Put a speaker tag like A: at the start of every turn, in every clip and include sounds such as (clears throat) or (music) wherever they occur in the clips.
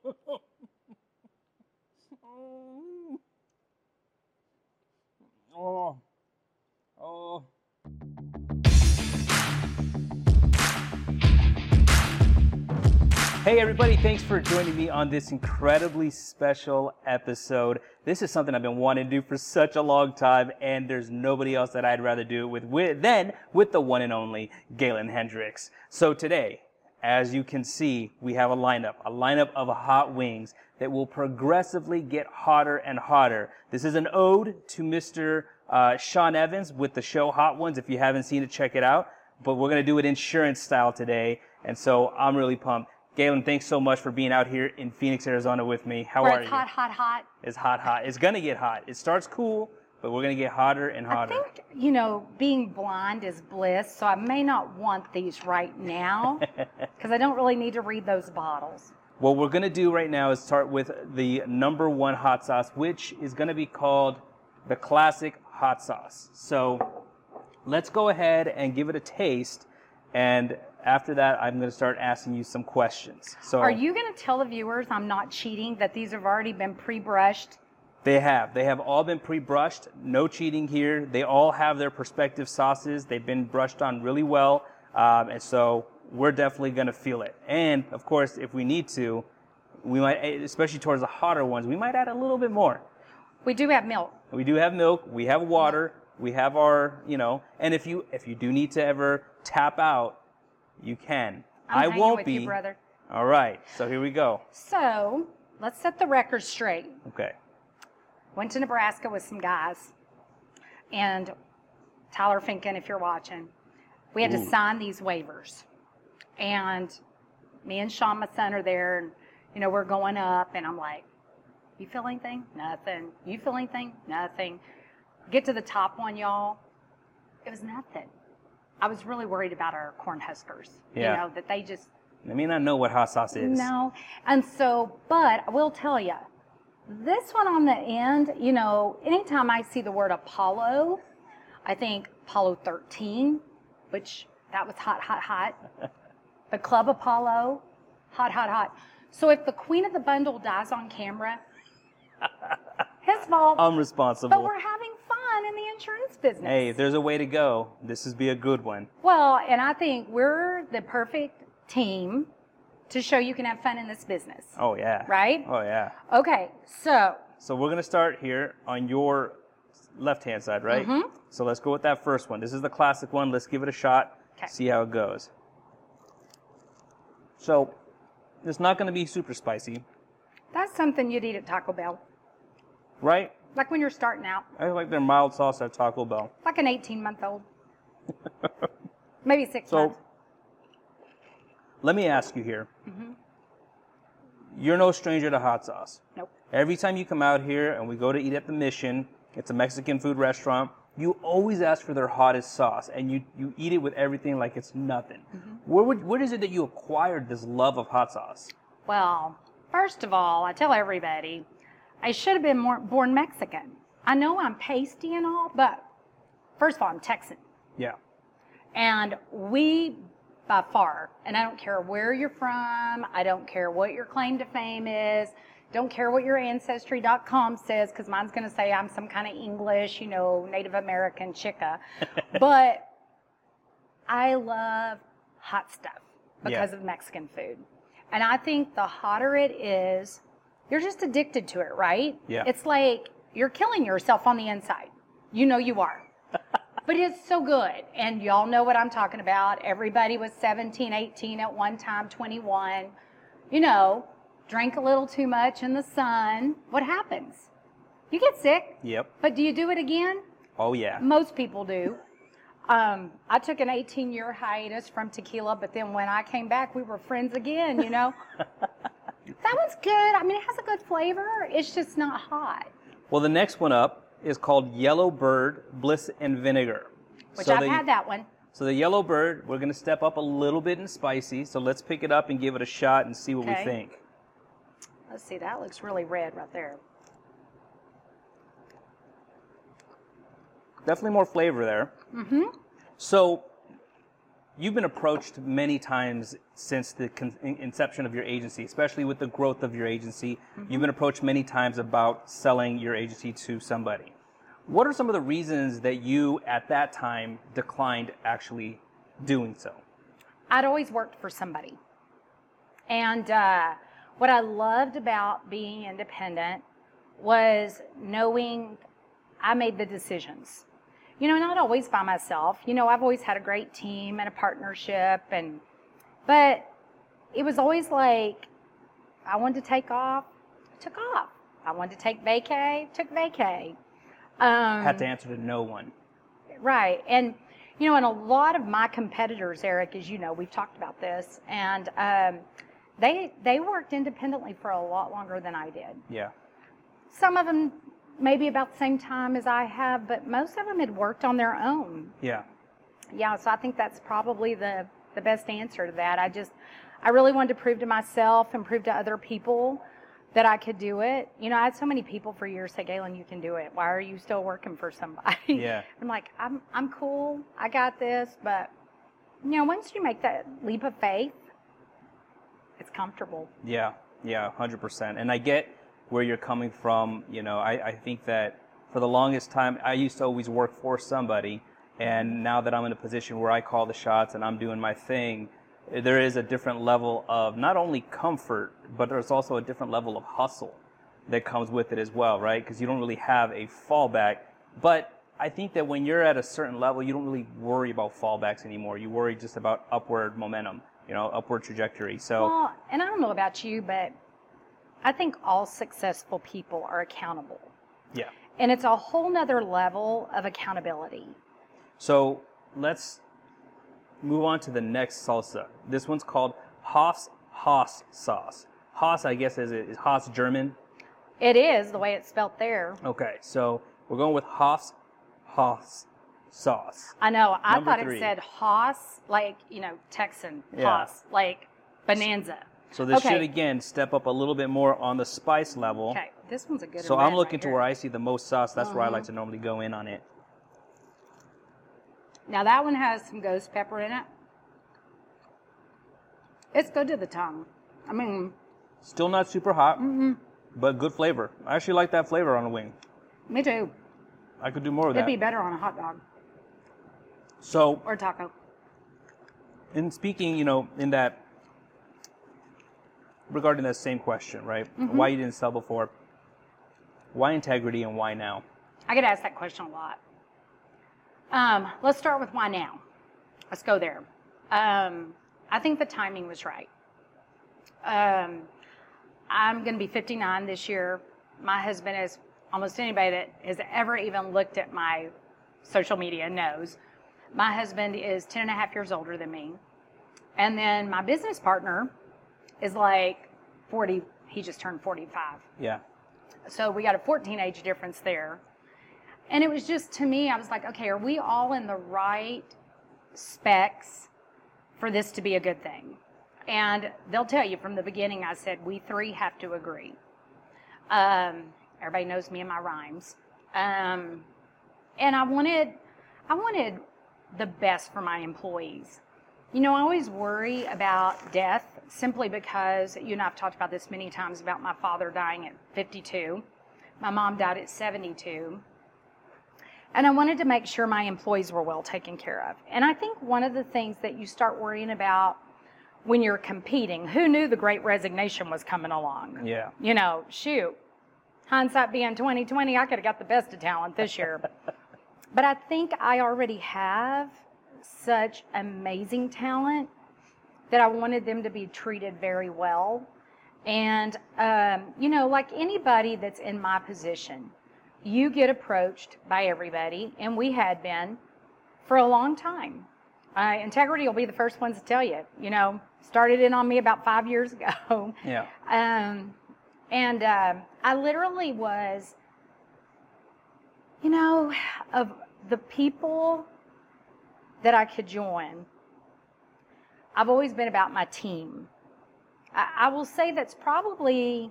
A: (laughs) oh. Oh. Hey, everybody, thanks for joining me on this incredibly special episode. This is something I've been wanting to do for such a long time, and there's nobody else that I'd rather do it with, with than with the one and only Gaylan Hendricks. So today, as you can see, we have a lineup, a lineup of hot wings that will progressively get hotter and hotter. This is an ode to Mr. Uh, Sean Evans with the show Hot Ones. If you haven't seen it, check it out. But we're going to do it insurance style today. And so I'm really pumped. Gaylan, thanks so much for being out here in Phoenix, Arizona with me. How
B: Where
A: are
B: it's
A: you?
B: hot, hot, hot.
A: It's hot, hot. It's going to get hot. It starts cool, but we're going to get hotter and hotter.
B: I think, you know, being blind is bliss, so I may not want these right now (laughs) because I don't really need to read those bottles.
A: What we're going to do right now is start with the number one hot sauce, which is going to be called the classic hot sauce. So let's go ahead and give it a taste. And after that, I'm going to start asking you some questions. So
B: Are you going to tell the viewers I'm not cheating, that these have already been pre brushed?
A: They have. They have all been pre-brushed. No cheating here. They all have their perspective sauces. They've been brushed on really well, um, and so we're definitely going to feel it. And of course, if we need to, we might, especially towards the hotter ones, we might add a little bit more.
B: We do have milk.
A: We do have milk. We have water. We have our, you know, and if you if you do need to ever tap out, you can.
B: I'm
A: I won't
B: with
A: be.
B: you, brother.
A: All right. So here we go.
B: So let's set the record straight.
A: Okay.
B: Went to Nebraska with some guys, and Tyler Finken, if you're watching, we had to sign these waivers. And me and Sean, my son, are there, and you know we're going up, and I'm like, "You feel anything? Nothing. You feel anything? Nothing." Get to the top one, y'all. It was nothing. I was really worried about our corn huskers.
A: Yeah.
B: You know that they just
A: They may not know what hot sauce is.
B: no. And so, but I will tell you, this one on the end, you know, anytime I see the word Apollo, I think Apollo 13, which that was hot, hot, hot. the Club Apollo, hot, hot, hot. So if the queen of the bundle dies on camera, his fault.
A: I'm responsible.
B: but we're having fun in the insurance business.
A: Hey, if there's a way to go, this would be a good one.
B: Well, and I think we're the perfect team to show you can have fun in this business.
A: Oh yeah.
B: Right?
A: Oh yeah.
B: Okay, so
A: So we're gonna start here on your left-hand side, right?
B: Mhm.
A: So let's go with that first one. This is the classic one. Let's give it a shot.
B: 'Kay.
A: See how it goes. So it's not gonna be super spicy,
B: that's something you'd eat at Taco Bell.
A: right?
B: Like when you're starting out,
A: I like their mild sauce at Taco Bell.
B: like an 18 month old. (laughs) Maybe six
A: So
B: months.
A: Let me ask you here.
B: Mm-hmm.
A: You're no stranger to hot sauce.
B: Nope.
A: Every time you come out here and we go to eat at the Mission, it's a Mexican food restaurant, you always ask for their hottest sauce and you, you eat it with everything like it's nothing.
B: Mm-hmm.
A: Where, would, where is it that you acquired this love of hot sauce?
B: Well, first of all, I tell everybody, I should have been more, born Mexican. I know I'm pasty and all, but first of all, I'm Texan.
A: Yeah.
B: And we, by far, and I don't care where you're from, I don't care what your claim to fame is, don't care what your ancestry.com says, because mine's going to say I'm some kind of English, you know, Native American chica. (laughs) but I love hot stuff because
A: Yeah.
B: of Mexican food. And I think the hotter it is, you're just addicted to it, right?
A: Yeah.
B: It's like you're killing yourself on the inside. You know you are. But it's so good. And y'all know what I'm talking about. Everybody was 17, 18 at one time, 21. You know, drink a little too much in the sun. What happens? You get sick.
A: Yep.
B: But do you do it again?
A: Oh yeah.
B: Most people do. Um, I took an 18 year hiatus from tequila, but then when I came back, we were friends again, you know? (laughs) that one's good. I mean, it has a good flavor. It's just not hot,
A: Well, the next one up is called Yellow Bird Bliss and Vinegar.
B: which
A: so
B: I've
A: the,
B: had that one.
A: So the Yellow Bird, we're going to step up a little bit in spicy. So let's pick it up and give it a shot and see what
B: Okay.
A: we think.
B: Let's see, that looks really red right there.
A: Definitely more flavor there.
B: Mm-hmm.
A: So you've been approached many times since the con- inception of your agency, especially with the growth of your agency. Mm-hmm. You've been approached many times about selling your agency to somebody. What are some of the reasons that you, at that time, declined actually doing so?
B: I'd always worked for somebody. And uh, what I loved about being independent was knowing I made the decisions. You know, not always by myself. You know, I've always had a great team and a partnership and but it was always like I wanted to take off, took off. I wanted to take vacay, took vacay.
A: Um, had to answer to no one.
B: Right. And you know, and a lot of my competitors, Eric, as you know, we've talked about this, and um, they they worked independently for a lot longer than I did.
A: Yeah.
B: Some of them maybe about the same time as I have, but most of them had worked on their own.
A: Yeah.
B: Yeah, so I think that's probably the the best answer to that. I just I really wanted to prove to myself and prove to other people that I could do it. You know, I had so many people for years say, Gaylan, you can do it. Why are you still working for somebody?
A: Yeah. (laughs)
B: I'm like, I'm I'm cool. I got this, but you know, once you make that leap of faith, it's comfortable.
A: Yeah, yeah, hundred percent. And I get where you're coming from. You know, I, I think that for the longest time, I used to always work for somebody, and now that I'm in a position where I call the shots and I'm doing my thing, there is a different level of not only comfort, but there's also a different level of hustle that comes with it as well, right? Because you don't really have a fallback. But I think that when you're at a certain level, you don't really worry about fallbacks anymore. You worry just about upward momentum you know, upward trajectory. So,
B: well, and I don't know about you, but I think all successful people are accountable.
A: Yeah.
B: And it's a whole nother level of accountability.
A: So let's move on to the next salsa. This one's called Haas Haas sauce. Haas, I guess, is, is Haas German?
B: It is the way it's spelt there.
A: Okay, so we're going with Haas Haas sauce.
B: I know. I Number thought three. it said Haas, like, you know, Texan yeah. Haas, like Bonanza.
A: So this okay. should again step up a little bit more on the spice level.
B: Okay, this one's a good. One.
A: So I'm looking right to where I see the most sauce. That's where I like mm-hmm. to normally go in on it.
B: Now that one has some ghost pepper in it. It's good to the tongue. I mean,
A: still not super hot,
B: mm-hmm.
A: but good flavor. I actually like that flavor on a wing.
B: Me too.
A: I could do more of
B: It'd
A: that.
B: It'd be better on a hot dog.
A: So
B: or taco.
A: In speaking, you know, in that regarding that same question, right? Mm-hmm. Why you didn't sell before? Why integrity and why now?
B: I get asked that question a lot. Um, let's start with why now. Let's go there. Um, I think the timing was right. Um, I'm going to be 59 this year. My husband, is almost anybody that has ever even looked at my social media knows, my husband is 10 and a half years older than me. And then my business partner is like 40, he just turned 45.
A: Yeah.
B: So we got a 14 age difference there. And it was just to me, I was like, okay, are we all in the right specs for this to be a good thing? And they'll tell you from the beginning, I said, we three have to agree. Um, everybody knows me and my rhymes. Um, and I wanted, I wanted the best for my employees. You know, I always worry about death simply because, you know, I've talked about this many times about my father dying at 52. My mom died at 72. And I wanted to make sure my employees were well taken care of. And I think one of the things that you start worrying about when you're competing, who knew the great resignation was coming along?
A: Yeah.
B: You know, shoot. Hindsight being 2020, I could have got the best of talent this year. (laughs) But I think I already have such amazing talent that I wanted them to be treated very well. And, um, you know, like anybody that's in my position, you get approached by everybody, and we had been for a long time. Uh, integrity will be the first ones to tell you. You know, started in on me about five years ago. (laughs)
A: Yeah.
B: Um, and uh, I literally was you know, of the people that I could join, I've always been about my team. I, I will say that's probably,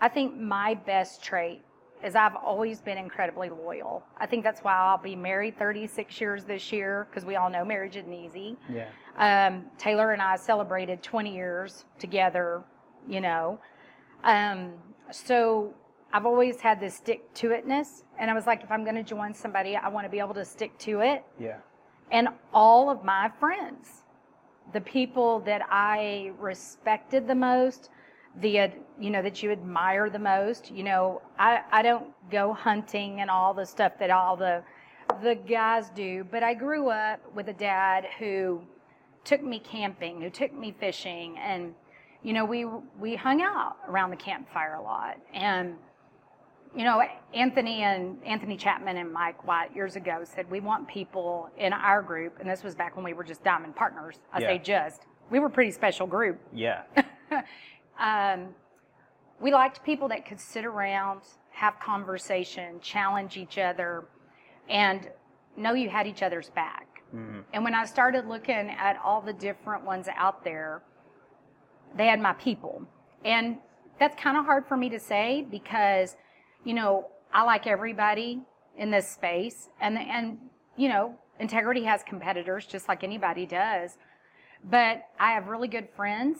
B: I think, my best trait is I've always been incredibly loyal. I think that's why I'll be married 36 years this year because we all know marriage isn't easy.
A: Yeah.
B: Um, Taylor and I celebrated 20 years together, you know. Um, so I've always had this stick to itness. And I was like, if I'm going to join somebody, I want to be able to stick to it.
A: Yeah.
B: And all of my friends, the people that I respected the most, the uh, you know that you admire the most, you know, I I don't go hunting and all the stuff that all the the guys do, but I grew up with a dad who took me camping, who took me fishing, and you know we we hung out around the campfire a lot. And you know Anthony and Anthony Chapman and Mike White years ago said we want people in our group, and this was back when we were just diamond partners. I
A: Yeah.
B: say just we were a pretty special group.
A: Yeah. (laughs)
B: Um, we liked people that could sit around, have conversation, challenge each other, and know you had each other's back.
A: Mhm.
B: And when I started looking at all the different ones out there, they had my people. And that's kind of hard for me to say because, you know, I like everybody in this space. And, and, you know, integrity has competitors just like anybody does. But I have really good friends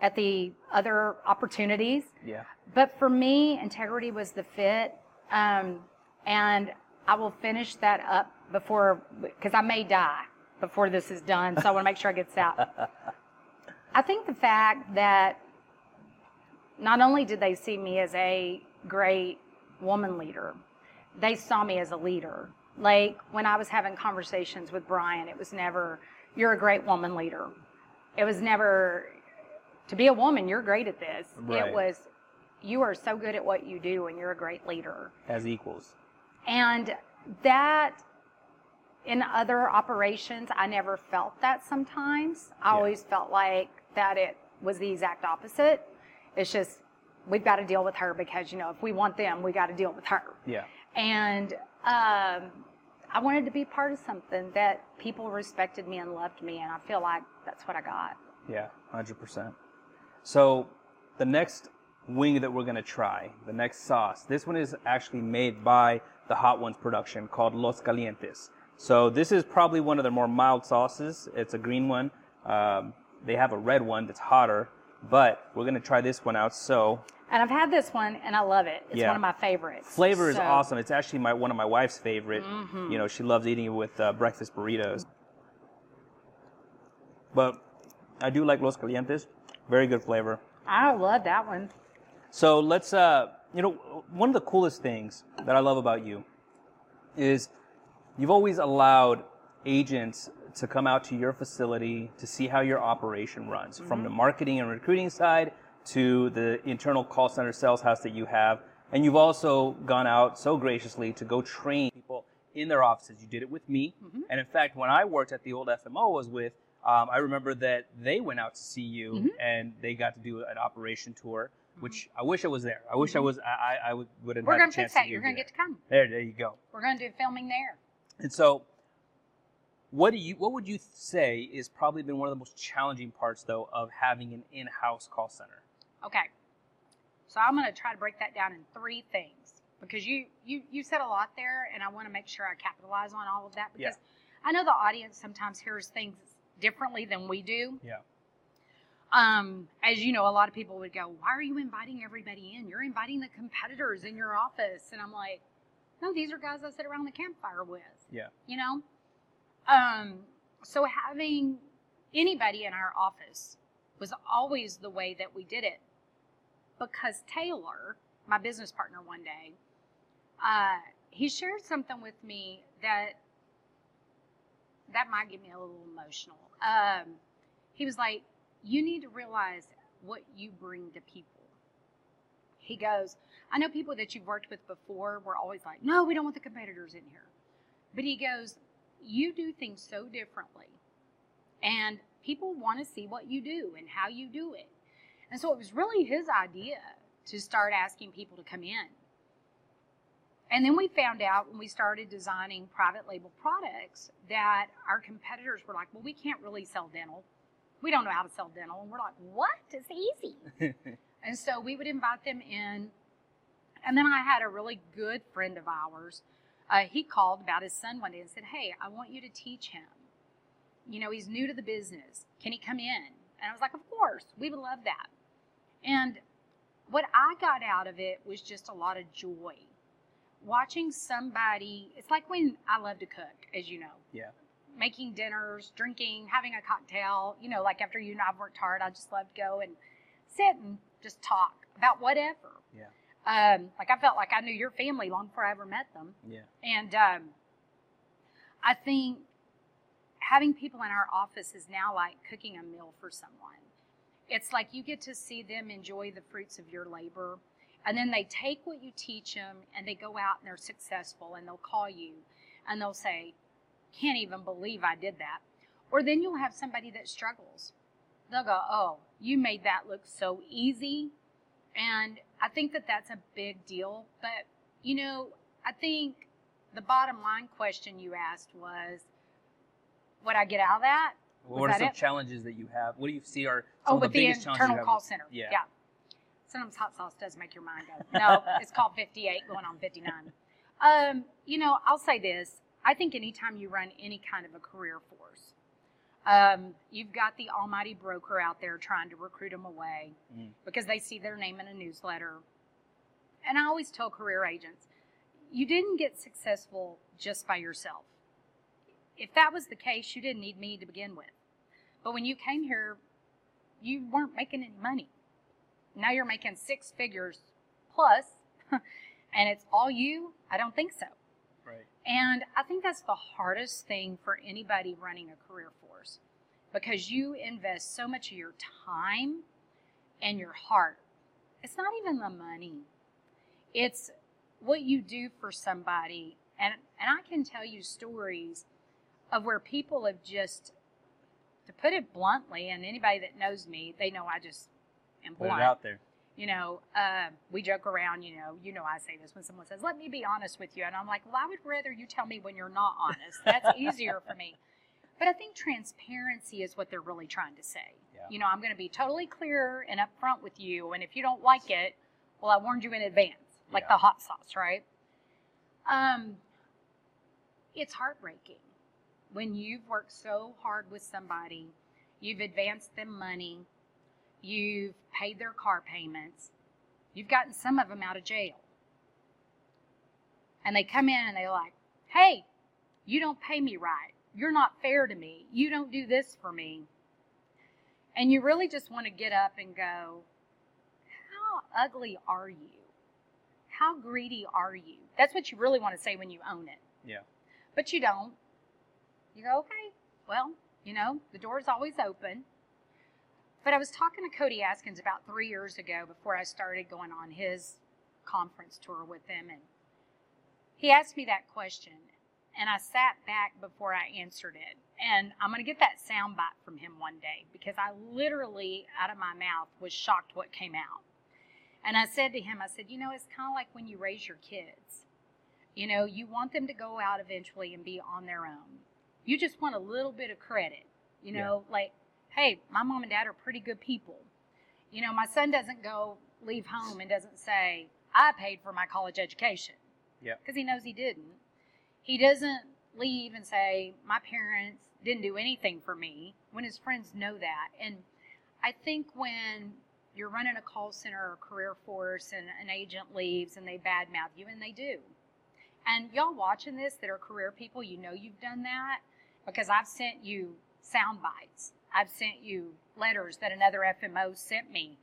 B: at the other opportunities.
A: Yeah.
B: But for me, integrity was the fit. Um, and I will finish that up before, because I may die before this is done. So I want to make sure I get out. (laughs) I think the fact that not only did they see me as a great woman leader, they saw me as a leader. Like when I was having conversations with Brian, it was never, you're a great woman leader. It was never, to be a woman, you're great at this.
A: Right.
B: It was, you are so good at what you do and you're a great leader.
A: As equals.
B: And that in other operations, I never felt that sometimes. I
A: Yeah.
B: always felt like that it was the exact opposite. It's just, we've got to deal with her because, you know, if we want them, we got to deal with her.
A: Yeah.
B: And um, I wanted to be part of something that people respected me and loved me. And I feel like that's what I got.
A: Yeah, hundred percent. So the next wing that we're gonna try, the next sauce, this one is actually made by the Hot Ones production called Los Calientes. So this is probably one of their more mild sauces. It's a green one. Um, they have a red one that's hotter, but we're gonna try this one out. So
B: And I've had this one and I love it. It's
A: Yeah.
B: one of my favorites.
A: flavor is
B: So-
A: awesome. It's actually my one of my wife's favorite.
B: Mm-hmm.
A: You know, she loves eating it with uh, breakfast burritos. But I do like Los Calientes. Very good flavor.
B: I love that one.
A: So let's, uh, you know, one of the coolest things that I love about you is you've always allowed agents to come out to your facility to see how your operation runs, from mm-hmm. the marketing and recruiting side to the internal call center sales house that you have. And you've also gone out so graciously to go train people in their offices. You did it with me. Mm-hmm. And in fact, when I worked at the old FMO I was with, um, I remember that they went out to see you mm-hmm. and they got to do an operation tour, which I wish I was there. I wish I was, I, I, would, would have
B: We're
A: had
B: going to fix that.
A: to
B: You're going to get to come.
A: There, there you go.
B: We're going to do filming there.
A: And so, what do you, what would you say is probably been one of the most challenging parts though of having an in-house call center?
B: Okay. So I'm going to try to break that down in three things because you you you said a lot there, and I want to make sure I capitalize on all of that
A: Yeah.
B: because I know the audience sometimes hears things differently than we do.
A: Yeah.
B: Um, as you know, a lot of people would go, "Why are you inviting everybody in? You're inviting the competitors in your office." And I'm like, "No, these are guys I sit around the campfire with."
A: Yeah.
B: You know. Um, so having anybody in our office was always the way that we did it because Taylor, my business partner, one day, uh, he shared something with me that that might get me a little emotional. Um, he was like, "You need to realize what you bring to people." He goes, "I know people that you've worked with before were always like, no, we don't want the competitors in here,' but he goes, "You do things so differently." and people want to see what you do and how you do it. And so it was really his idea to start asking people to come in. And then we found out when we started designing private label products that our competitors were like, well, we can't really sell dental. We don't know how to sell dental. And we're like, what? It's easy. (laughs) and so we would invite them in And then I had a really good friend of ours. Uh, he called about his son one day and said, Hey, I want you to teach him. You know, he's new to the business. Can he come in? And I was like, Of course, we would love that. And what I got out of it was just a lot of joy. Watching somebody, it's like when I love to cook, as you know.
A: Yeah.
B: Making dinners, drinking, having a cocktail, you know, like after you and I've worked hard, I just love to go and sit and just talk about whatever.
A: Yeah.
B: Um, like I felt like I knew your family long before I ever met them.
A: Yeah.
B: And um, I think having people in our office is now like cooking a meal for someone. It's like you get to see them enjoy the fruits of your labor. And then they take what you teach them and they go out and they're successful and they'll call you and they'll say, Can't even believe I did that. Or then you'll have somebody that struggles. They'll go, Oh, you made that look so easy. And I think that that's a big deal. But, you know, I think the bottom line question you asked was, What I get out of that?
A: What are some
B: it?
A: challenges that you have? What do you see are
B: Oh,
A: some of
B: with
A: the
B: the
A: biggest challenges you
B: internal call center.
A: Yeah.
B: Yeah. Sometimes hot sauce does make your mind go. No, (laughs) it's called 58 going on 59. Um, you know, I'll say this. I think anytime you run any kind of a career force, um, you've got the almighty broker out there trying to recruit them away
A: Mm.
B: because they see their name in a newsletter. And I always tell career agents, you didn't get successful just by yourself. If that was the case, you didn't need me to begin with. But when you came here, you weren't making any money. Now you're making six figures plus, (laughs) and it's all you? I don't think so.
A: Right.
B: And I think that's the hardest thing for anybody running a career because you invest so much of your time and your heart. It's not even the money, it's what you do for somebody. And, and I can tell you stories of where people have just, to put it bluntly, and anybody that knows me, they know I just am
A: Put
B: blunt
A: it out there.
B: you know, uh, we joke around, you know, you know, I say this when someone says, let me be honest with you. And I'm like, well, I would rather you tell me when you're not honest. That's (laughs) easier for me. But I think transparency is what they're really trying to say.
A: Yeah.
B: You know, I'm going to be totally clear and upfront with you. And if you don't like it, well, I warned you in advance, like
A: Yeah.
B: the hot sauce, right? Um, it's heartbreaking when you've worked so hard with somebody, you've advanced them money, you've paid their car payments, you've gotten some of them out of jail. And they come in and they're like, hey, you don't pay me right. You're not fair to me. You don't do this for me. And you really just want to get up and go, how ugly are you? How greedy are you? That's what you really want to say when you own it.
A: Yeah.
B: But you don't. You go, okay, well, you know, the door's always open. But I was talking to Cody Askins about three years ago before I started going on his conference tour with them. And he asked me that question. And I sat back before I answered it. And I'm going to get that sound bite from him one day because I literally, out of my mouth, was shocked what came out. And I said to him, I said, you know, it's kind of like when you raise your kids. You know, you want them to go out eventually and be on their own. You just want a little bit of credit. You know, like, hey, my mom and dad are pretty good people. You know, my son doesn't go leave home and doesn't say, I paid for my college education.
A: Yep.
B: Because he knows he didn't. He doesn't leave and say, my parents didn't do anything for me when his friends know that. And I think when you're running a call center or career force and an agent leaves and they badmouth you, and they do. And y'all watching this that are career people, you know you've done that because I've sent you sound bites. I've sent you letters that another FMO sent me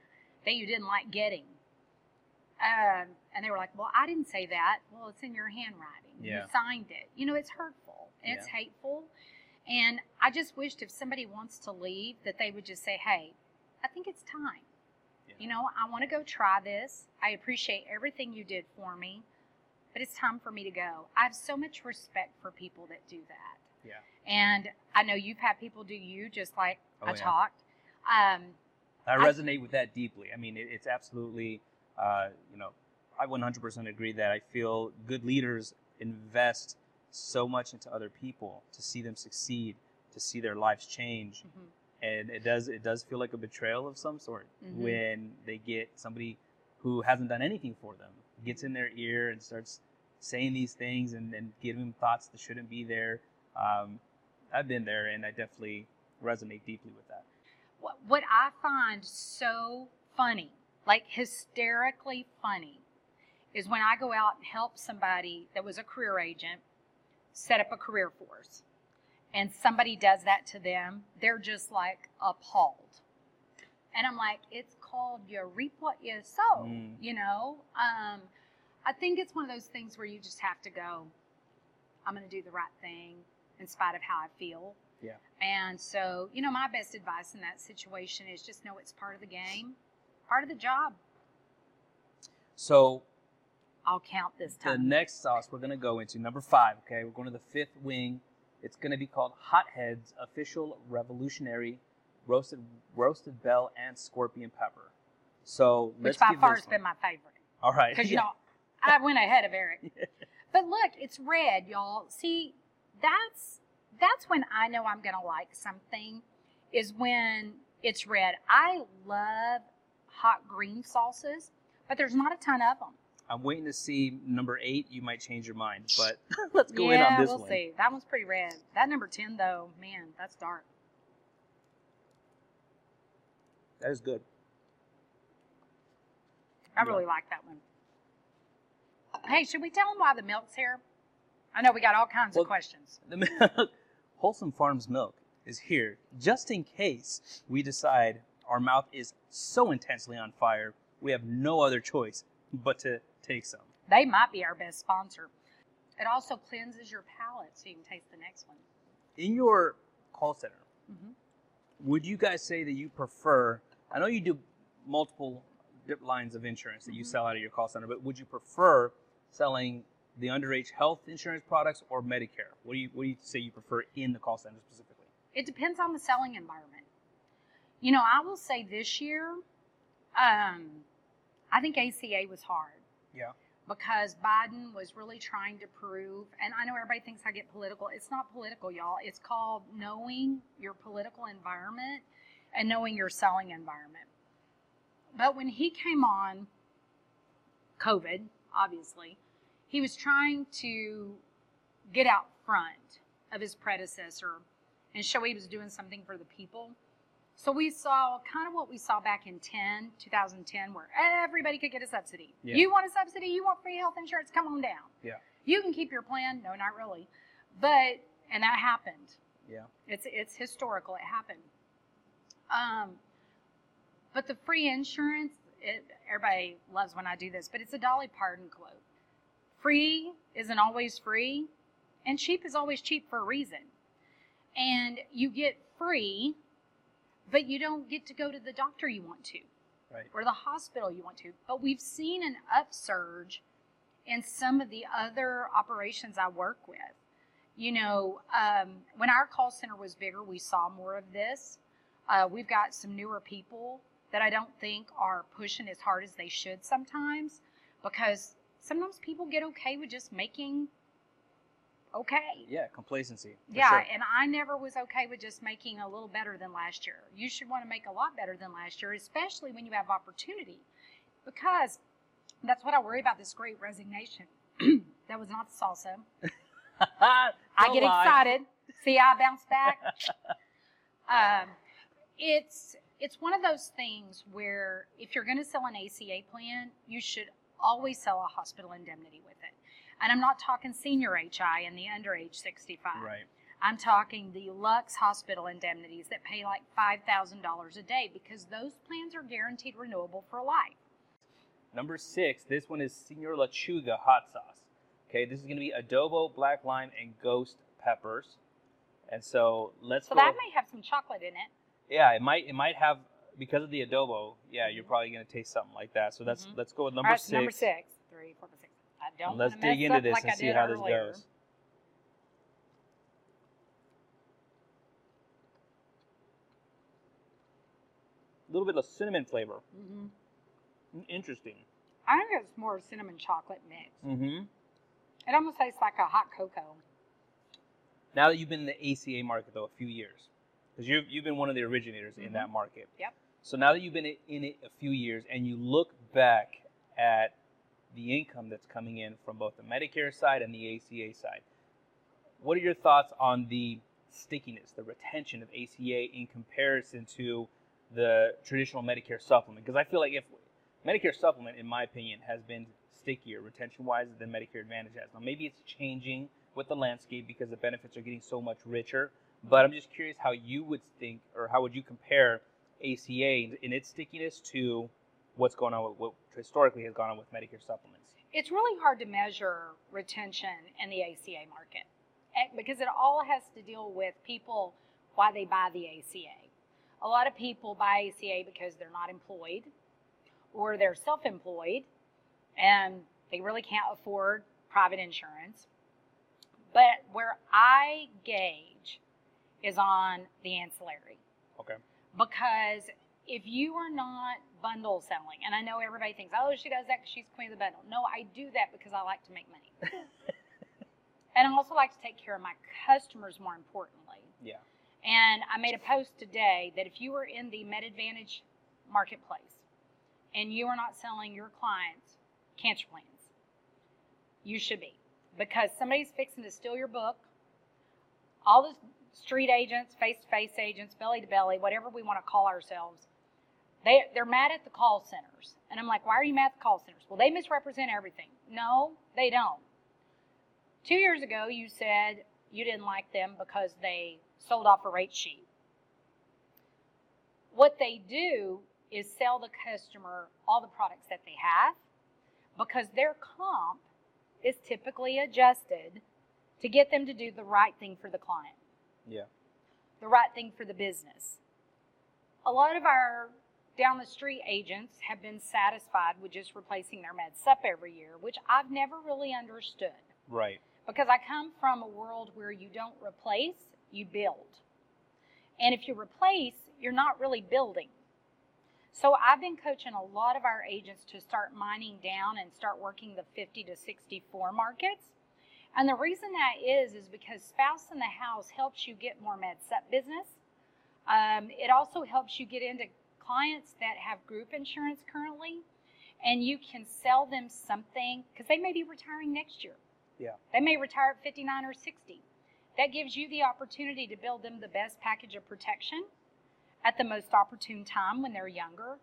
B: that you didn't like getting. Um, and they were like, well, I didn't say that. Well, it's in your handwriting.
A: Yeah.
B: You signed it. You know, it's hurtful and it's hateful. And I just wished if somebody wants to leave that they would just say, hey, I think it's time.
A: Yeah.
B: You know, I want to go try this. I appreciate everything you did for me, but it's time for me to go. I have so much respect for people that do that.
A: Yeah.
B: And I know you've had people do you just like
A: Oh,
B: I
A: yeah.
B: talked. Um,
A: I
B: I-
A: resonate with that deeply. I mean, it, it's absolutely, uh, you know, I 100% agree that I feel good leaders invest so much into other people to see them succeed, to see their lives change,
B: mhm.
A: and it does it does feel like a betrayal of some sort
B: Mhm.
A: when they get somebody who hasn't done anything for them gets in their ear and starts saying these things and, and giving them thoughts that shouldn't be there. Um, I've been there, and I definitely resonate deeply with that.
B: What, what I find so funny, like hysterically funny, is when I go out and help somebody that was a career agent set up a career force and somebody does that to them, they're just like appalled. And I'm like, it's called you reap what you sow,
A: Mm.
B: you know? Um, I think it's one of those things where you just have to go, I'm going to do the right thing in spite of how I feel.
A: Yeah.
B: And so, you know, my best advice in that situation is just know it's part of the game, part of the job.
A: So
B: I'll count this time.
A: the next sauce we're gonna go into number five. Okay, we're going to the fifth wing. It's gonna be called Hothead's official revolutionary roasted roasted bell and scorpion pepper. So
B: which by far has been my favorite.
A: all right.
B: Because, (laughs) you know, I went ahead of Eric. (laughs) But look, it's red, y'all. See, that's that's when I know I'm gonna like something, is when it's red. I love hot green sauces, but there's not a ton of them.
A: I'm waiting to see number eight. You might change your mind, but (laughs) (laughs) let's go in on this one.
B: we'll
A: one.
B: see. That one's pretty red. That number ten, though, man, that's dark.
A: That is good.
B: I
A: Yeah.
B: really like that one. Hey, should we tell them why the milk's here? I know we got all kinds
A: Well-
B: of questions. (laughs)
A: The milk, Wholesome Farms milk is here just in case we decide our mouth is so intensely on fire we have no other choice but to take some.
B: They might be our best sponsor. It also cleanses your palate so you can taste the next one.
A: In your call center,
B: hmm
A: would you guys say that you prefer? I know you do multiple lines of insurance that you
B: Mhm.
A: sell out of your call center, but would you prefer selling the underage health insurance products or Medicare? What do you what do you say you prefer in the call center specifically?
B: It depends on the selling environment. You know, I will say this year, um, I think ACA was hard
A: Yeah.
B: because Biden was really trying to prove, and I know everybody thinks I get political. It's not political, y'all. It's called knowing your political environment and knowing your selling environment. But when he came on, COVID, obviously, he was trying to get out front of his predecessor and show he was doing something for the people. So we saw kind of what we saw back in 10, 2010, where everybody could get a subsidy.
A: Yeah.
B: You want a subsidy? You want free health insurance? Come on down.
A: Yeah.
B: You can keep your plan. No, not really. But, and that happened.
A: Yeah.
B: It's, it's historical. It happened. Um, but the free insurance, it, everybody loves when I do this, but it's a Dolly Parton quote. Free isn't always free, and cheap is always cheap for a reason. And you get free, but you don't get to go to the doctor you want to
A: Right.
B: or the hospital you want to. But we've seen an upsurge in some of the other operations I work with. You know, um, when our call center was bigger, we saw more of this. Uh, we've got some newer people that I don't think are pushing as hard as they should sometimes because sometimes people get okay with just making okay.
A: Yeah, complacency.
B: Yeah,
A: sure.
B: and I never was okay with just making a little better than last year. You should want to make a lot better than last year, especially when you have opportunity. Because that's what I worry about this great resignation. (clears throat) that was not the salsa. (laughs) I get
A: lie.
B: excited. See I bounce back? (laughs) um, it's it's one of those things where if you're going to sell an ACA plan, you should always sell a hospital indemnity with it. And I'm not talking senior HI and the under age 65.
A: Right.
B: I'm talking the Lux hospital indemnities that pay like $5,000 a day because those plans are guaranteed renewable for life.
A: Number six, this one is Senor Lechuga hot sauce. Okay, this is going to be adobo, black lime, and ghost peppers. And so let's
B: So
A: go.
B: that may have some chocolate in it.
A: yeah, it might it might have because of the adobo. Yeah, you're probably going to taste something like that. So that's
B: Mhm.
A: let's go with number
B: right,
A: six.
B: number six. Three, four, five, six. I don't
A: let's dig into this
B: like
A: and
B: I
A: see how this goes. A little bit of cinnamon flavor.
B: hmm
A: Mm, Interesting.
B: I think it's more cinnamon chocolate mix.
A: Mm-hmm.
B: It almost tastes like a hot cocoa.
A: Now that you've been in the ACA market though a few years, because you've you've been one of the originators in
B: Mhm.
A: that market.
B: Yep.
A: So now that you've been in it a few years and you look back at the income that's coming in from both the Medicare side and the ACA side. What are your thoughts on the stickiness, the retention of ACA in comparison to the traditional Medicare supplement? Because I feel like if Medicare supplement, in my opinion, has been stickier retention wise than Medicare Advantage has. Now, maybe it's changing with the landscape because the benefits are getting so much richer. But I'm just curious how you would think, or how would you compare ACA in its stickiness to what's going on with historically has gone on with Medicare supplements?
B: It's really hard to measure retention in the ACA market eh, because it all has to deal with people why they buy the ACA. A lot of people buy ACA because they're not employed or they're self employed and they really can't afford private insurance. But where I gauge is on the ancillary.
A: Okay.
B: Because if you are not bundle selling, and I know everybody thinks, oh, she does that because she's queen of the bundle. No, I do that because I like to make money. (laughs) and I also like to take care of my customers more importantly.
A: Yeah.
B: And I made a post today that if you are in the MedAdvantage marketplace and you are not selling your clients cancer plans, you should be. Because somebody's fixing to steal your book. All the street agents, face to face agents, belly to belly, whatever we want to call ourselves, they, they're mad at the call centers. And I'm like, why are you mad at the call centers? Well, they misrepresent everything. No, they don't. Two years ago, you said you didn't like them because they sold off a rate sheet. What they do is sell the customer all the products that they have because their comp is typically adjusted to get them to do the right thing for the client.
A: Yeah.
B: The right thing for the business. A lot of our down the street agents have been satisfied with just replacing their med sup every year, which I've never really understood.
A: Right.
B: Because I come from a world where you don't replace, you build. And if you replace, you're not really building. So I've been coaching a lot of our agents to start mining down and start working the 50 to 64 markets. And the reason that is, is because Spouse in the House helps you get more med sup business. Um, it also helps you get into clients that have group insurance currently, and you can sell them something because they may be retiring next year.
A: Yeah.
B: They may retire at 59 or 60. That gives you the opportunity to build them the best package of protection at the most opportune time when they're younger.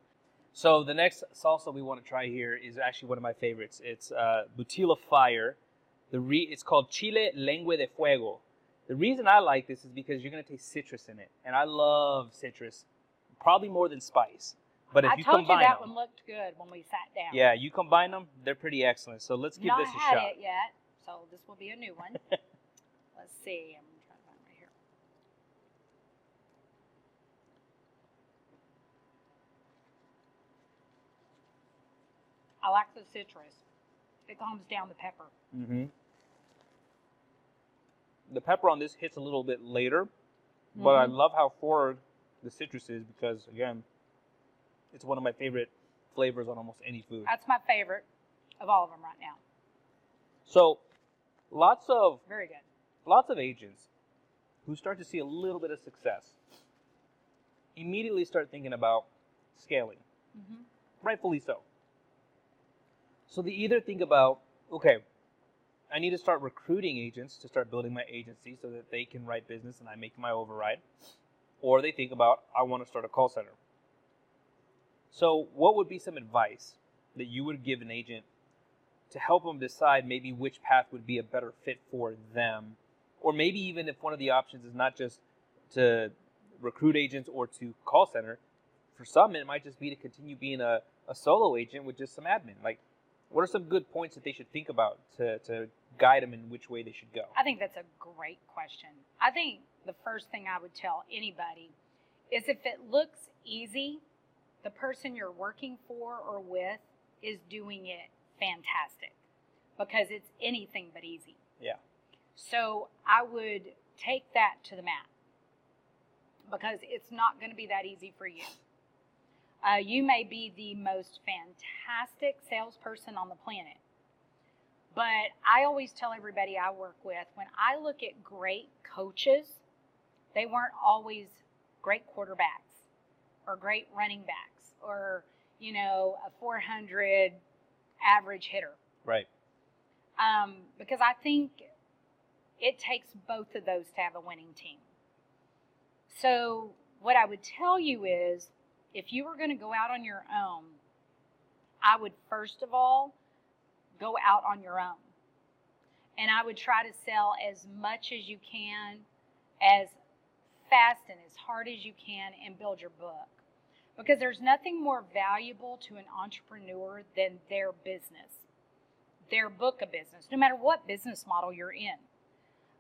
A: So the next salsa we want to try here is actually one of my favorites. It's uh, Butila Fire. The re- it's called Chile Lengua de Fuego. The reason I like this is because you're gonna taste citrus in it, and I love citrus, probably more than spice. But if
B: I
A: you
B: told
A: combine
B: you that
A: them,
B: one looked good when we sat down.
A: yeah, you combine them, they're pretty excellent. So let's give
B: Not
A: this a shot.
B: Not had it yet, so this will be a new one. (laughs) Let's see. I'm trying to find right here. I like the citrus. It calms down the pepper.
A: Mm-hmm. The pepper on this hits a little bit later, but I
B: Mhm.
A: love how forward the citrus is because again, it's one of my favorite flavors on almost any food.
B: That's my favorite of all of them right now.
A: So, lots of
B: Very good.
A: lots of agents who start to see a little bit of success immediately start thinking about scaling,
B: hmm
A: rightfully so. So they either think about, okay, I need to start recruiting agents to start building my agency so that they can write business and I make my override, or they think about, I want to start a call center. So, what would be some advice that you would give an agent to help them decide maybe which path would be a better fit for them? Or maybe even if one of the options is not just to recruit agents or to call center, for some it might just be to continue being a, a solo agent with just some admin. Like, what are some good points that they should think about to, to guide them in which way they should go?
B: I think that's a great question. I think the first thing I would tell anybody is if it looks easy, the person you're working for or with is doing it fantastic because it's anything but easy.
A: Yeah.
B: So I would take that to the mat because it's not going to be that easy for you. Uh, you may be the most fantastic salesperson on the planet. But I always tell everybody I work with when I look at great coaches, they weren't always great quarterbacks or great running backs or, you know, a 400 average hitter.
A: Right.
B: um, because I think it takes both of those to have a winning team. So, what I would tell you is if you were going to go out on your own, I would first of all go out on your own. And I would try to sell as much as you can, as fast and as hard as you can, and build your book. Because there's nothing more valuable to an entrepreneur than their business their book of business, no matter what business model you're in.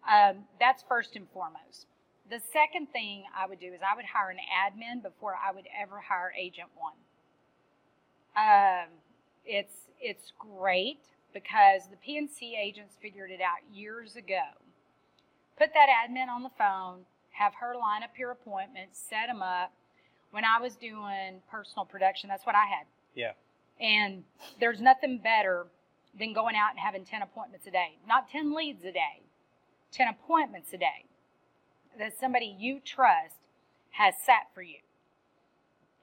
B: Um, that's first and foremost. The second thing I would do is I would hire an admin before I would ever hire agent one. Um, it's it's great because the P&C agents figured it out years ago. Put that admin on the phone, have her line up your appointments, set them up. When I was doing personal production, that's what I had.
A: Yeah.
B: And there's nothing better than going out and having 10 appointments a day. Not 10 leads a day, 10 appointments a day that somebody you trust has sat for you.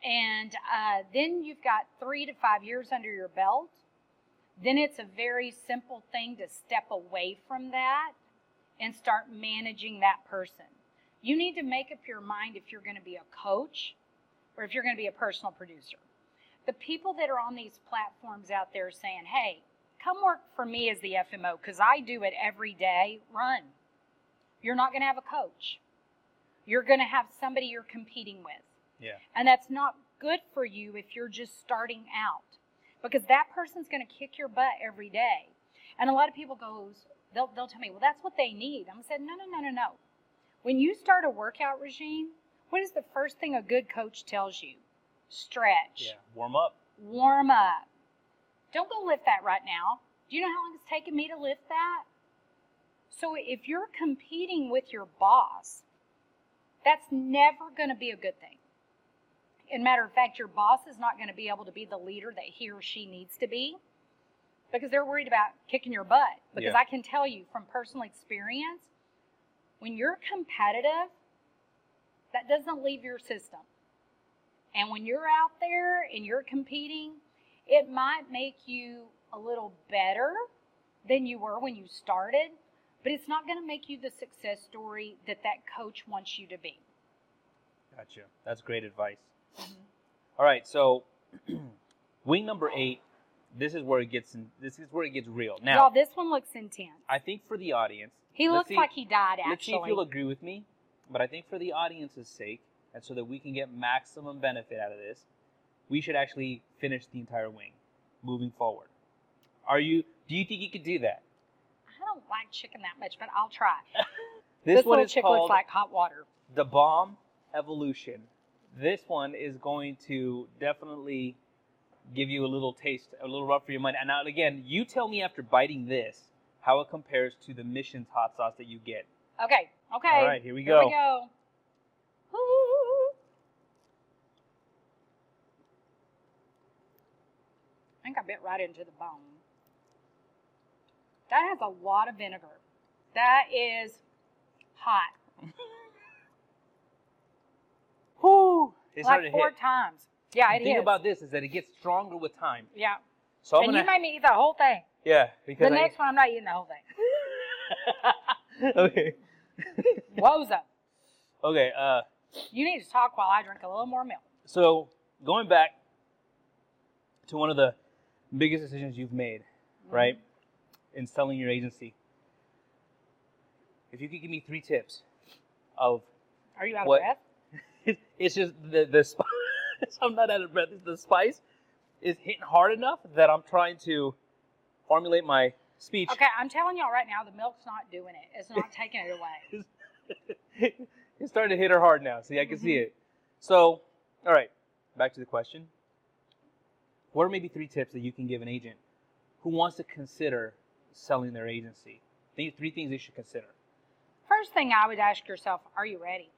B: And uh, then you've got three to five years under your belt. Then it's a very simple thing to step away from that and start managing that person. You need to make up your mind if you're going to be a coach or if you're going to be a personal producer. The people that are on these platforms out there saying, hey, come work for me as the FMO because I do it every day. Run. You're not going to have a coach. You're going to have somebody you're competing with.
A: Yeah.
B: And that's not good for you if you're just starting out because that person's going to kick your butt every day. And a lot of people goes, they'll, they'll tell me, well, that's what they need. I'm said, no, no, no, no, no. When you start a workout regime, what is the first thing a good coach tells you? Stretch.
A: Yeah. Warm up.
B: Warm up. Don't go lift that right now. Do you know how long it's taken me to lift that? So if you're competing with your boss, that's never going to be a good thing. In matter of fact, your boss is not going to be able to be the leader that he or she needs to be because they're worried about kicking your butt. Because
A: Yeah.
B: I can tell you from personal experience, when you're competitive, that doesn't leave your system. And when you're out there and you're competing, it might make you a little better than you were when you started, but it's not going to make you the success story that that coach wants you to be.
A: Gotcha. That's great advice.
B: Mm-hmm.
A: All right, so (clears throat) wing number eight. This is where it gets. In, this is where it gets real. Now,
B: Y'all, this one looks intense.
A: I think for the audience,
B: He looks
A: see-
B: like he died, Actually,
A: Let's see if you'll agree with me. But I think for the audience's sake, and so that we can get maximum benefit out of this, we should actually finish the entire wing, moving forward. Are you? Do you think you could do that?
B: I don't like chicken that much, but I'll try. (laughs)
A: This,
B: This,
A: one is
B: chick
A: called
B: looks like hot water.
A: the bomb evolution. This one is going to definitely give you a little taste, a little rub for your money. And now, again, you tell me after biting this how it compares to the missions hot sauce that you get.
B: Okay, okay.
A: All right, here we
B: Here
A: go.
B: Here we go. Ooh. I think I bit right into the bone. That has a lot of vinegar. That is hot. (laughs)
A: Whoo! It
B: like four
A: hit.
B: times. Yeah, it
A: the thing
B: hits.
A: about this is that it gets stronger with time.
B: yeah.
A: So I'm
B: and
A: gonna,
B: you made me eat the whole thing.
A: Yeah, because
B: The
A: I,
B: next one, I'm not eating the whole thing. (laughs)
A: okay, (laughs)
B: Woza.
A: okay. Uh,
B: You need to talk while I drink a little more milk.
A: so going back to one of the biggest decisions you've made, right, in selling your agency. If you could give me three tips of
B: Are you out
A: What?
B: of breath? (laughs)
A: it's just the the spice. I'm not out of breath. It's the spice is hitting hard enough that I'm trying to formulate my speech.
B: Okay, I'm telling y'all right now, the milk's not doing it. It's not taking it away. (laughs) (laughs)
A: it's starting to hit her hard now. See, I can see
B: Mhm.
A: it. So, all right, back to the question. What are maybe three tips that you can give an agent who wants to consider selling their agency? Think three things they should consider.
B: First thing I would ask yourself, are you ready?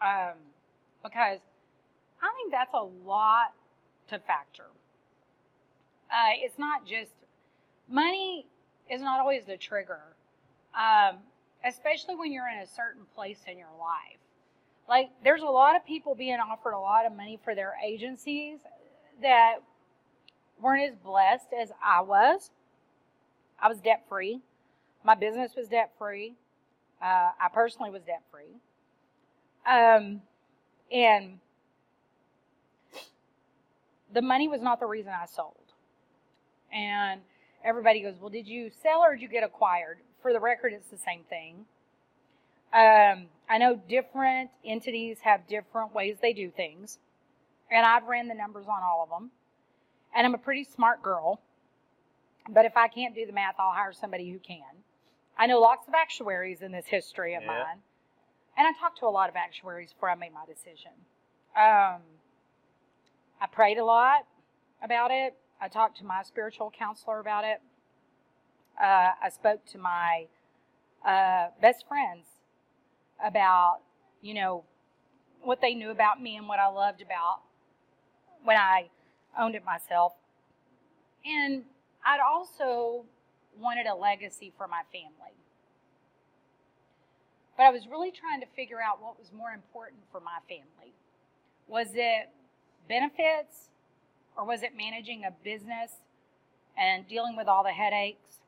B: Um, because I think that's a lot to factor. Uh, it's not just money is not always the trigger, um, especially when you're in a certain place in your life. Like, there's a lot of people being offered a lot of money for their agencies that weren't as blessed as I was. I was debt free. My business was debt free. Uh, I personally was debt free. Um, and the money was not the reason I sold. And everybody goes, Well, did you sell or did you get acquired? For the record, it's the same thing. Um, I know different entities have different ways they do things. And I've ran the numbers on all of them. And I'm a pretty smart girl. But if I can't do the math, I'll hire somebody who can. I know lots of actuaries in this history of
A: Yeah.
B: mine. And I talked to a lot of actuaries before I made my decision. Um, I prayed a lot about it. I talked to my spiritual counselor about it. Uh, I spoke to my uh, best friends about, you know, what they knew about me and what I loved about when I owned it myself. And I'd also wanted a legacy for my family. But I was really trying to figure out what was more important for my family. Was it benefits or was it managing a business and dealing with all the headaches?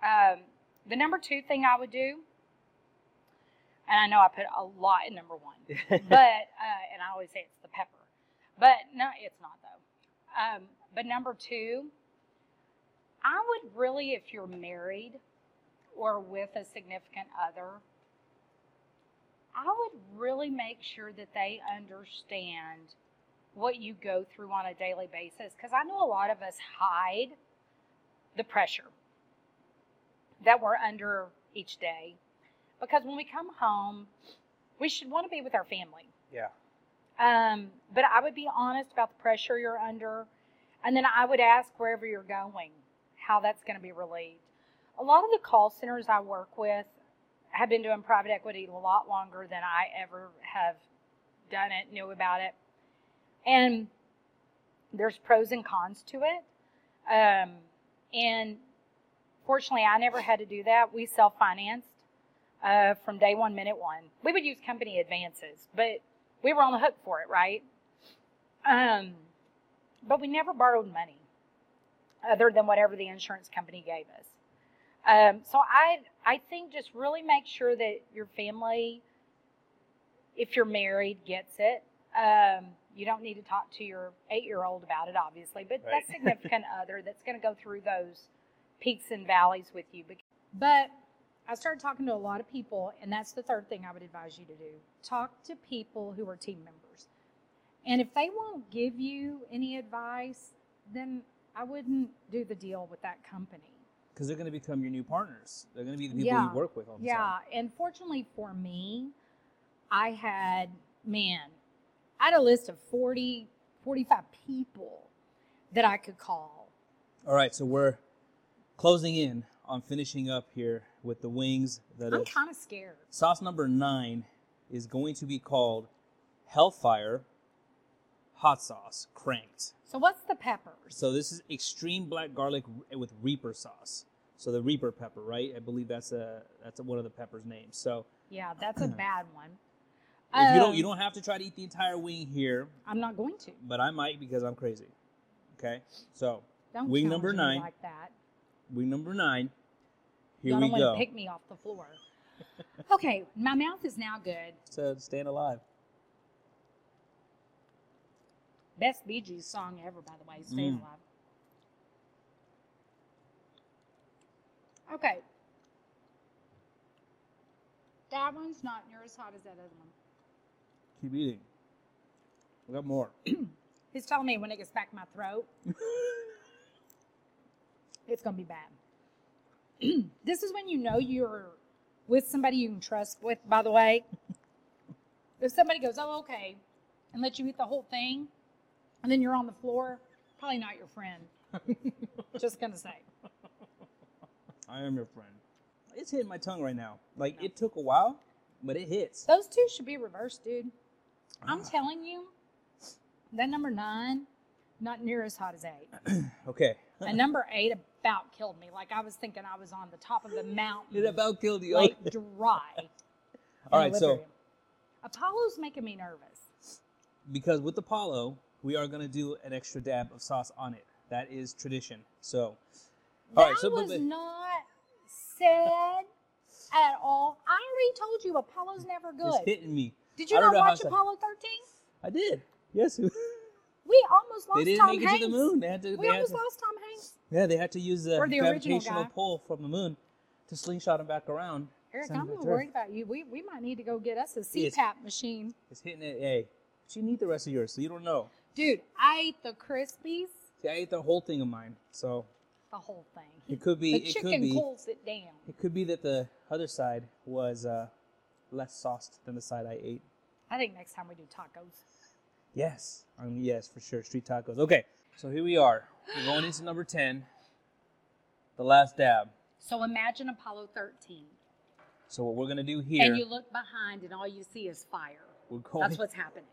B: Um, the number two thing I would do, and I know I put a lot in number one, (laughs) but uh, and I always say it's the pepper, but no, it's not though. Um, but number two, I would really, if you're married or with a significant other, I would really make sure that they understand what you go through on a daily basis because I know a lot of us hide the pressure that we're under each day because when we come home, we should want to be with our family.
A: yeah.
B: Um, but I would be honest about the pressure you're under, and then I would ask wherever you're going how that's going to be relieved. A lot of the call centers I work with have been doing private equity a lot longer than I ever have done it, knew about it, and there's pros and cons to it. Um, and fortunately, I never had to do that. We self financed uh, from day one, minute one. We would use company advances, but we were on the hook for it, right? Um, but we never borrowed money other than whatever the insurance company gave us. Um, so I I think just really make sure that your family, if you're married, gets it. Um, you don't need to talk to your eight year old about it, obviously, but
A: Right.
B: that (laughs) significant other that's going to go through those peaks and valleys with you. But I started talking to a lot of people, and that's the third thing I would advise you to do talk to people who are team members. And if they won't give you any advice, then I wouldn't do the deal with that company.
A: Because they're going to become your new partners. They're going to be the people
B: Yeah.
A: you work with
B: Yeah,
A: time.
B: and fortunately for me, I had, man, I had a list of 40, 45 people that I could call.
A: All right, so we're closing in on finishing up here with the wings. That
B: I'm kind of scared.
A: sauce number nine is going to be called Hellfire Hot Sauce Cranked.
B: So what's the peppers?
A: So this is extreme black garlic with Reaper sauce. So the Reaper pepper, right? I believe that's a that's one of the pepper's names. So
B: Yeah, that's a bad one.
A: If you don't
B: Um,
A: you don't have to try to eat the entire wing here,
B: I'm not going to.
A: but I might because I'm crazy. Okay, so
B: Don't
A: Wing number nine.
B: like that.
A: wing number nine. Here
B: Y'all
A: we
B: don't want
A: go.
B: to pick me off the floor. (laughs) okay, my mouth is now good.
A: So staying alive.
B: Best Bee Gees song ever, by the way. Staying
A: Mm.
B: alive. Okay. That one's not near as hot as that other one.
A: Keep eating. We got more. (clears throat)
B: He's telling me when it gets back in my throat, (laughs) it's gonna be bad. (clears throat) this is when you know you're with somebody you can trust with, by the way. (laughs) if somebody goes, Oh, okay, and let you eat the whole thing, and then you're on the floor, probably not your friend. (laughs) Just gonna say.
A: I am your friend. It's hitting my tongue right now. Like it took a while, but it hits.
B: Those two should be reversed, dude. I'm telling you, that number nine, not near as hot as eight. (clears throat)
A: Okay.
B: and number eight about killed me. Like I was thinking I was on the top of the mountain.
A: It about killed you.
B: like (laughs) dry.
A: All right, so
B: Apollo's making me nervous.
A: because with Apollo, we are gonna do an extra dab of sauce on it. That is tradition. So,
B: That
A: all right. So, but-
B: was
A: but-
B: not said at all. I already told you Apollo's never good.
A: it's hitting me.
B: Did you not watch Apollo 13?
A: I did. Yes. (laughs)
B: We almost lost They
A: didn't
B: Tom
A: make it
B: Hanks.
A: to the moon. They had to.
B: We almost
A: to-
B: lost Tom Hanks.
A: Yeah, they had to use the,
B: the
A: gravitational pull from the moon to slingshot him back around.
B: Eric, I'm a worried about you. We, we might need to go get us a. CPAP machine.
A: It's hitting it. Hey, but you need the rest of yours, so you don't know.
B: Dude, I ate the Krispies,
A: See, I ate the whole thing of mine, so
B: the whole thing.
A: it could be.
B: the
A: it
B: chicken
A: could be.
B: cools it down.
A: It could be that the other side was uh, less sauced than the side I ate.
B: I think next time we do tacos.
A: Yes, um, yes, for sure. Street tacos. Okay, so here we are. We're going into number ten. The last dab.
B: So imagine Apollo 13.
A: So what we're gonna do here?
B: And you look behind and all you see is fire.
A: we're going.
B: That's what's happening.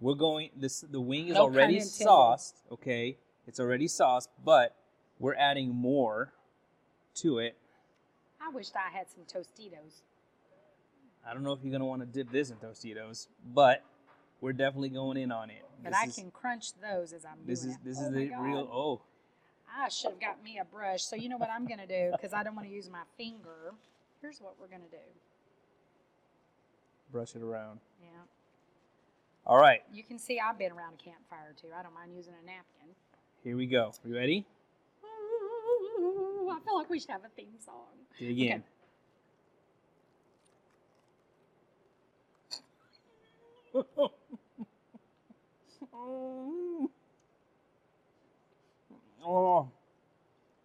A: We're going. This the wing is
B: No
A: already sauced. Okay, it's already sauced, but we're adding more to it.
B: I wished I had some Tostitos.
A: I don't know if you're gonna want to dip this in Tostitos, but we're definitely going in on it.
B: But
A: This
B: I
A: is-
B: can crunch those as I'm
A: This
B: doing
A: is
B: it.
A: this
B: Oh
A: is the
B: God.
A: real. Oh,
B: I should have got me a brush. So you know what I'm gonna do (laughs) because I don't want to use my finger. Here's what we're gonna do.
A: brush it around.
B: Yeah,
A: All right,
B: you can see I've been around a campfire too. I don't mind using a napkin.
A: here we go. You ready?
B: Ooh, I feel like we should have a theme song.
A: Dig in. (laughs) Oh. oh,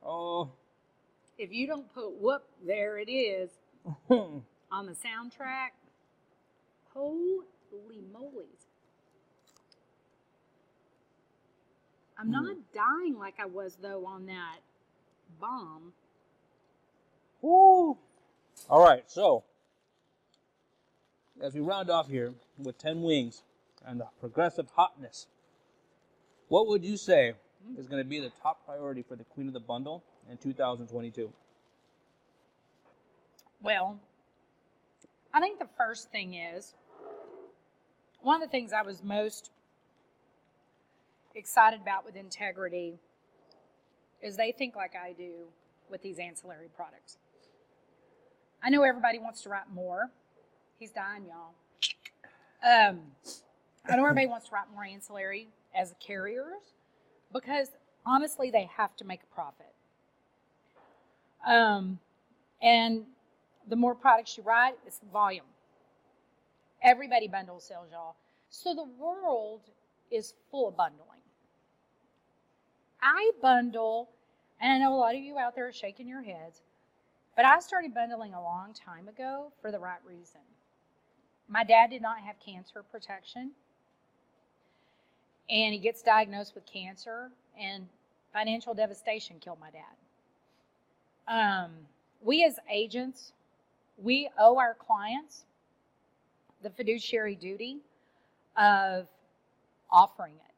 A: oh,
B: If you don't put whoop, there it is (laughs) on the soundtrack. Holy moly. I'm hmm. not dying like I was though on that bomb.
A: Woo. All right, so as we round off here with 10 wings and the progressive hotness, what would you say is going to be the top priority for the Queen of the Bundle in 2022?
B: Well, I think the first thing is one of the things I was most excited about with Integrity is they think like I do with these ancillary products. I know everybody wants to write more. He's dying, y'all. Um, I know everybody wants to write more ancillary as carriers because honestly, they have to make a profit. Um, and the more products you write, it's volume. Everybody bundles sales, y'all. So the world is full of bundling. I bundle, and I know a lot of you out there are shaking your heads, but I started bundling a long time ago for the right reason. My dad did not have cancer protection, and he gets diagnosed with cancer, and financial devastation killed my dad. Um, we as agents, we owe our clients the fiduciary duty of offering it.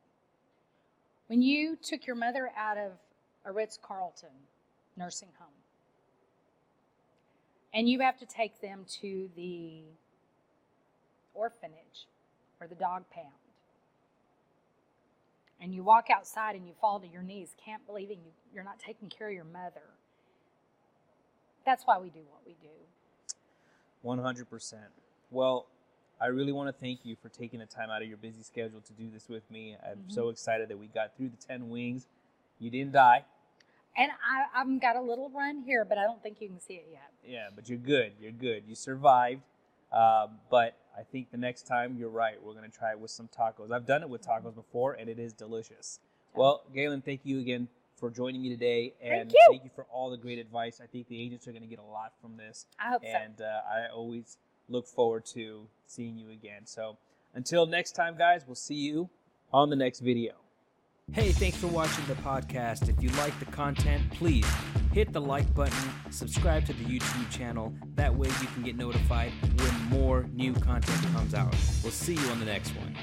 B: When you took your mother out of a Ritz Carlton nursing home, and you have to take them to the orphanage or the dog pound, and you walk outside and you fall to your knees, can't believe you, you're not taking care of your mother. That's why we do what we do.
A: 100%. Well, I really want to thank you for taking the time out of your busy schedule to do this with me. I'm
B: Mm-hmm.
A: so excited that we got through the 10 wings. You didn't die.
B: And I, I've got a little run here, but I don't think you can see it yet.
A: Yeah, but you're good. You're good. You survived. Uh, but I think the next time you're right. We're gonna try it with some tacos. I've done it with tacos before, and it is delicious. Well, Gaylan, thank you again for joining me today, and
B: Thank you.
A: for all the great advice. I think the agents are gonna get a lot from this,
B: I hope so.
A: and uh, I always look forward to seeing you again. So until next time, guys, we'll see you on the next video.
C: Hey, thanks for watching the podcast. If you like the content, please hit the like button, subscribe to the YouTube channel. That way you can get notified when more new content comes out. We'll see you on the next one.